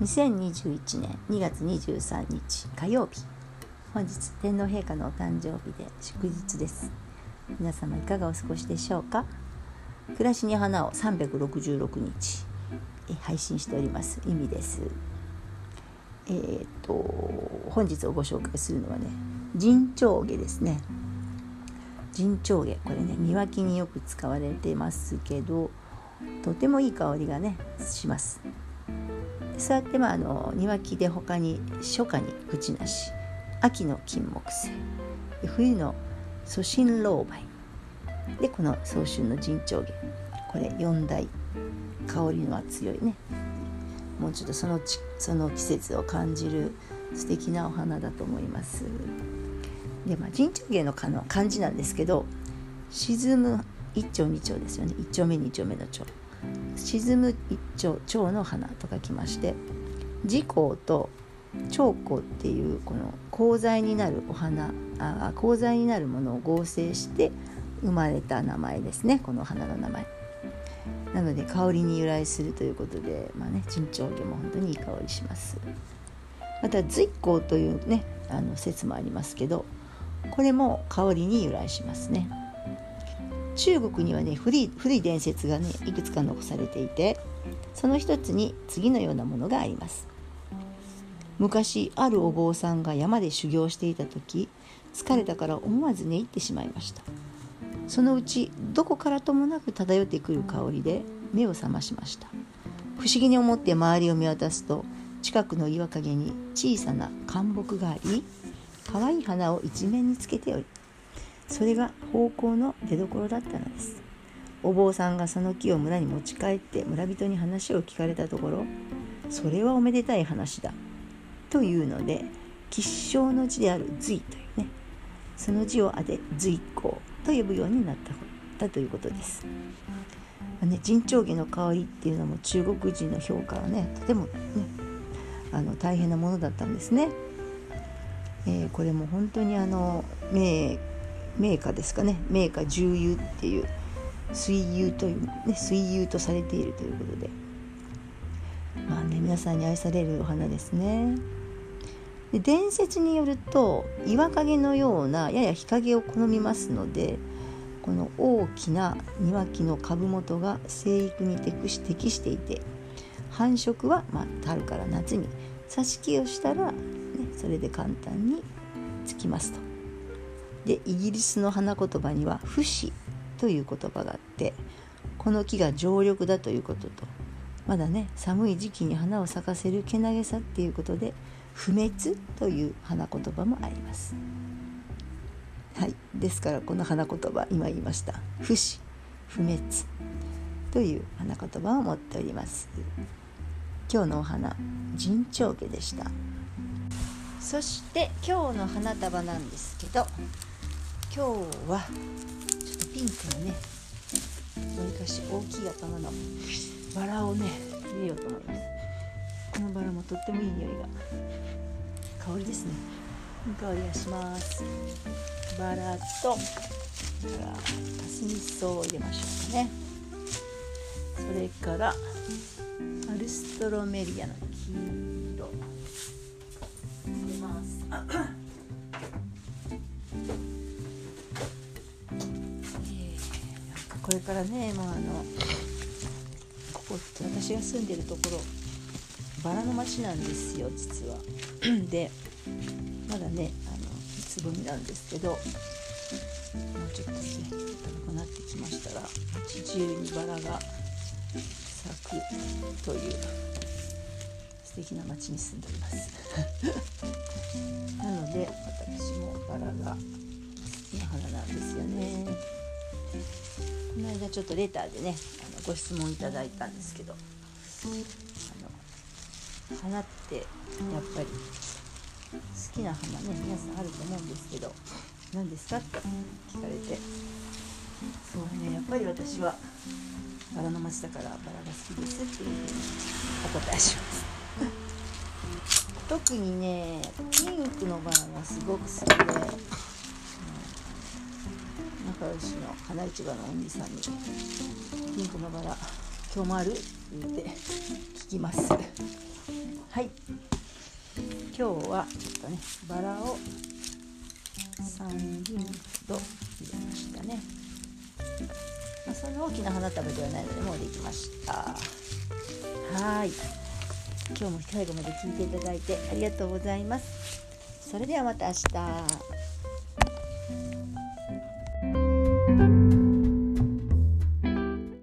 2021年2月23日火曜日。本日天皇陛下のお誕生日で祝日です。皆様いかがお過ごしでしょうか？暮らしに花を366日配信しております。意味です。えー、っと本日をご紹介するのはね陣長下ですね。陣長下これね庭木によく使われてますけどとてもいい香りがねします。そうやってまああの庭木で他に初夏に口なし秋の金木犀冬の粗心老梅でこの早春の陣長下。これ4大香りのは強いねもうちょっとそのちその季節を感じる素敵なお花だと思います。でまあ陣長下の漢字なんですけど沈む一丁二丁ですよね。一丁目二丁目の丁。沈む一丁蝶の花と書きまして時光と長光っていうこの香材になるお花あ香材になるものを合成して生まれた名前ですねこの花の名前。なので香りに由来するということでまあね沈丁魚も本当にいい香りします。また随光というねあの説もありますけどこれも香りに由来しますね。中国にはね古い古い伝説がねいくつか残されていてその一つに次のようなものがあります。昔あるお坊さんが山で修行していた時疲れたから思わず寝入ってしまいました。そのうちどこからともなく漂ってくる香りで目を覚ましました。不思議に思って周りを見渡すと近くの岩陰に小さな灌木があり可愛い花を一面につけておりそれが方向の出どころだったのですお坊さんがその木を村に持ち帰って村人に話を聞かれたところそれはおめでたい話だというので吉祥の字である隋というねその字を当て隋光と呼ぶようになったということです。ね、陣長下の香りっていうのも中国人の評価はねとてもねあの大変なものだったんですね。えー、これも本当にあの名名家ですかね。名家重油っていう水油という、ね、水油とされているということで。まあね皆さんに愛されるお花ですね。で伝説によると岩陰のようなやや日陰を好みますのでこの大きな庭木の株元が生育に適し適していて繁殖は、まあ、春から夏に挿し木をしたら、ね、それで簡単につきますと。でイギリスの花言葉には「不死」という言葉があってこの木が常緑だということとまだね寒い時期に花を咲かせるけなげさっていうことで不滅という花言葉もあります。はい、ですからこの花言葉今言いました。不死不滅という花言葉を持っております。今日のお花陣長家でした。そして今日の花束なんですけど今日はちょっとピンクのねわりかし大きい頭のバラをね入れようと思います。このバラもとってもいい匂いが。香りですね。いい香りがします。バラとからカスミソを入れましょうかね。それからアルストロメリアの黄色。入れます。これからねもうあのここ私が住んでるところバラの町なんですよ実は。でまだねあのつぼみなんですけどもうちょっとね高くなってきましたら地中にバラが咲くという素敵な町に住んでおります。なので私もバラが好きな花なんですよね。この間ちょっとレターでねあのご質問いただいたんですけどあの花ってやっぱり好きな花ね皆さんあると思うんですけど何ですかって聞かれてそうねやっぱり私はバラの町だからバラが好きですっていうふうにお答えします。特にねピンクのバラがすごく好きで仲良しの花市場のお兄さんに「ピンクのバラ今日もある?」って言って聞きます。はい。今日はちょっとねバラを3輪ほど入れましたね、まあ、そんな大きな花束ではないのでもうできました。はい。今日も最後まで聞いていただいてありがとうございます。それではまた明日。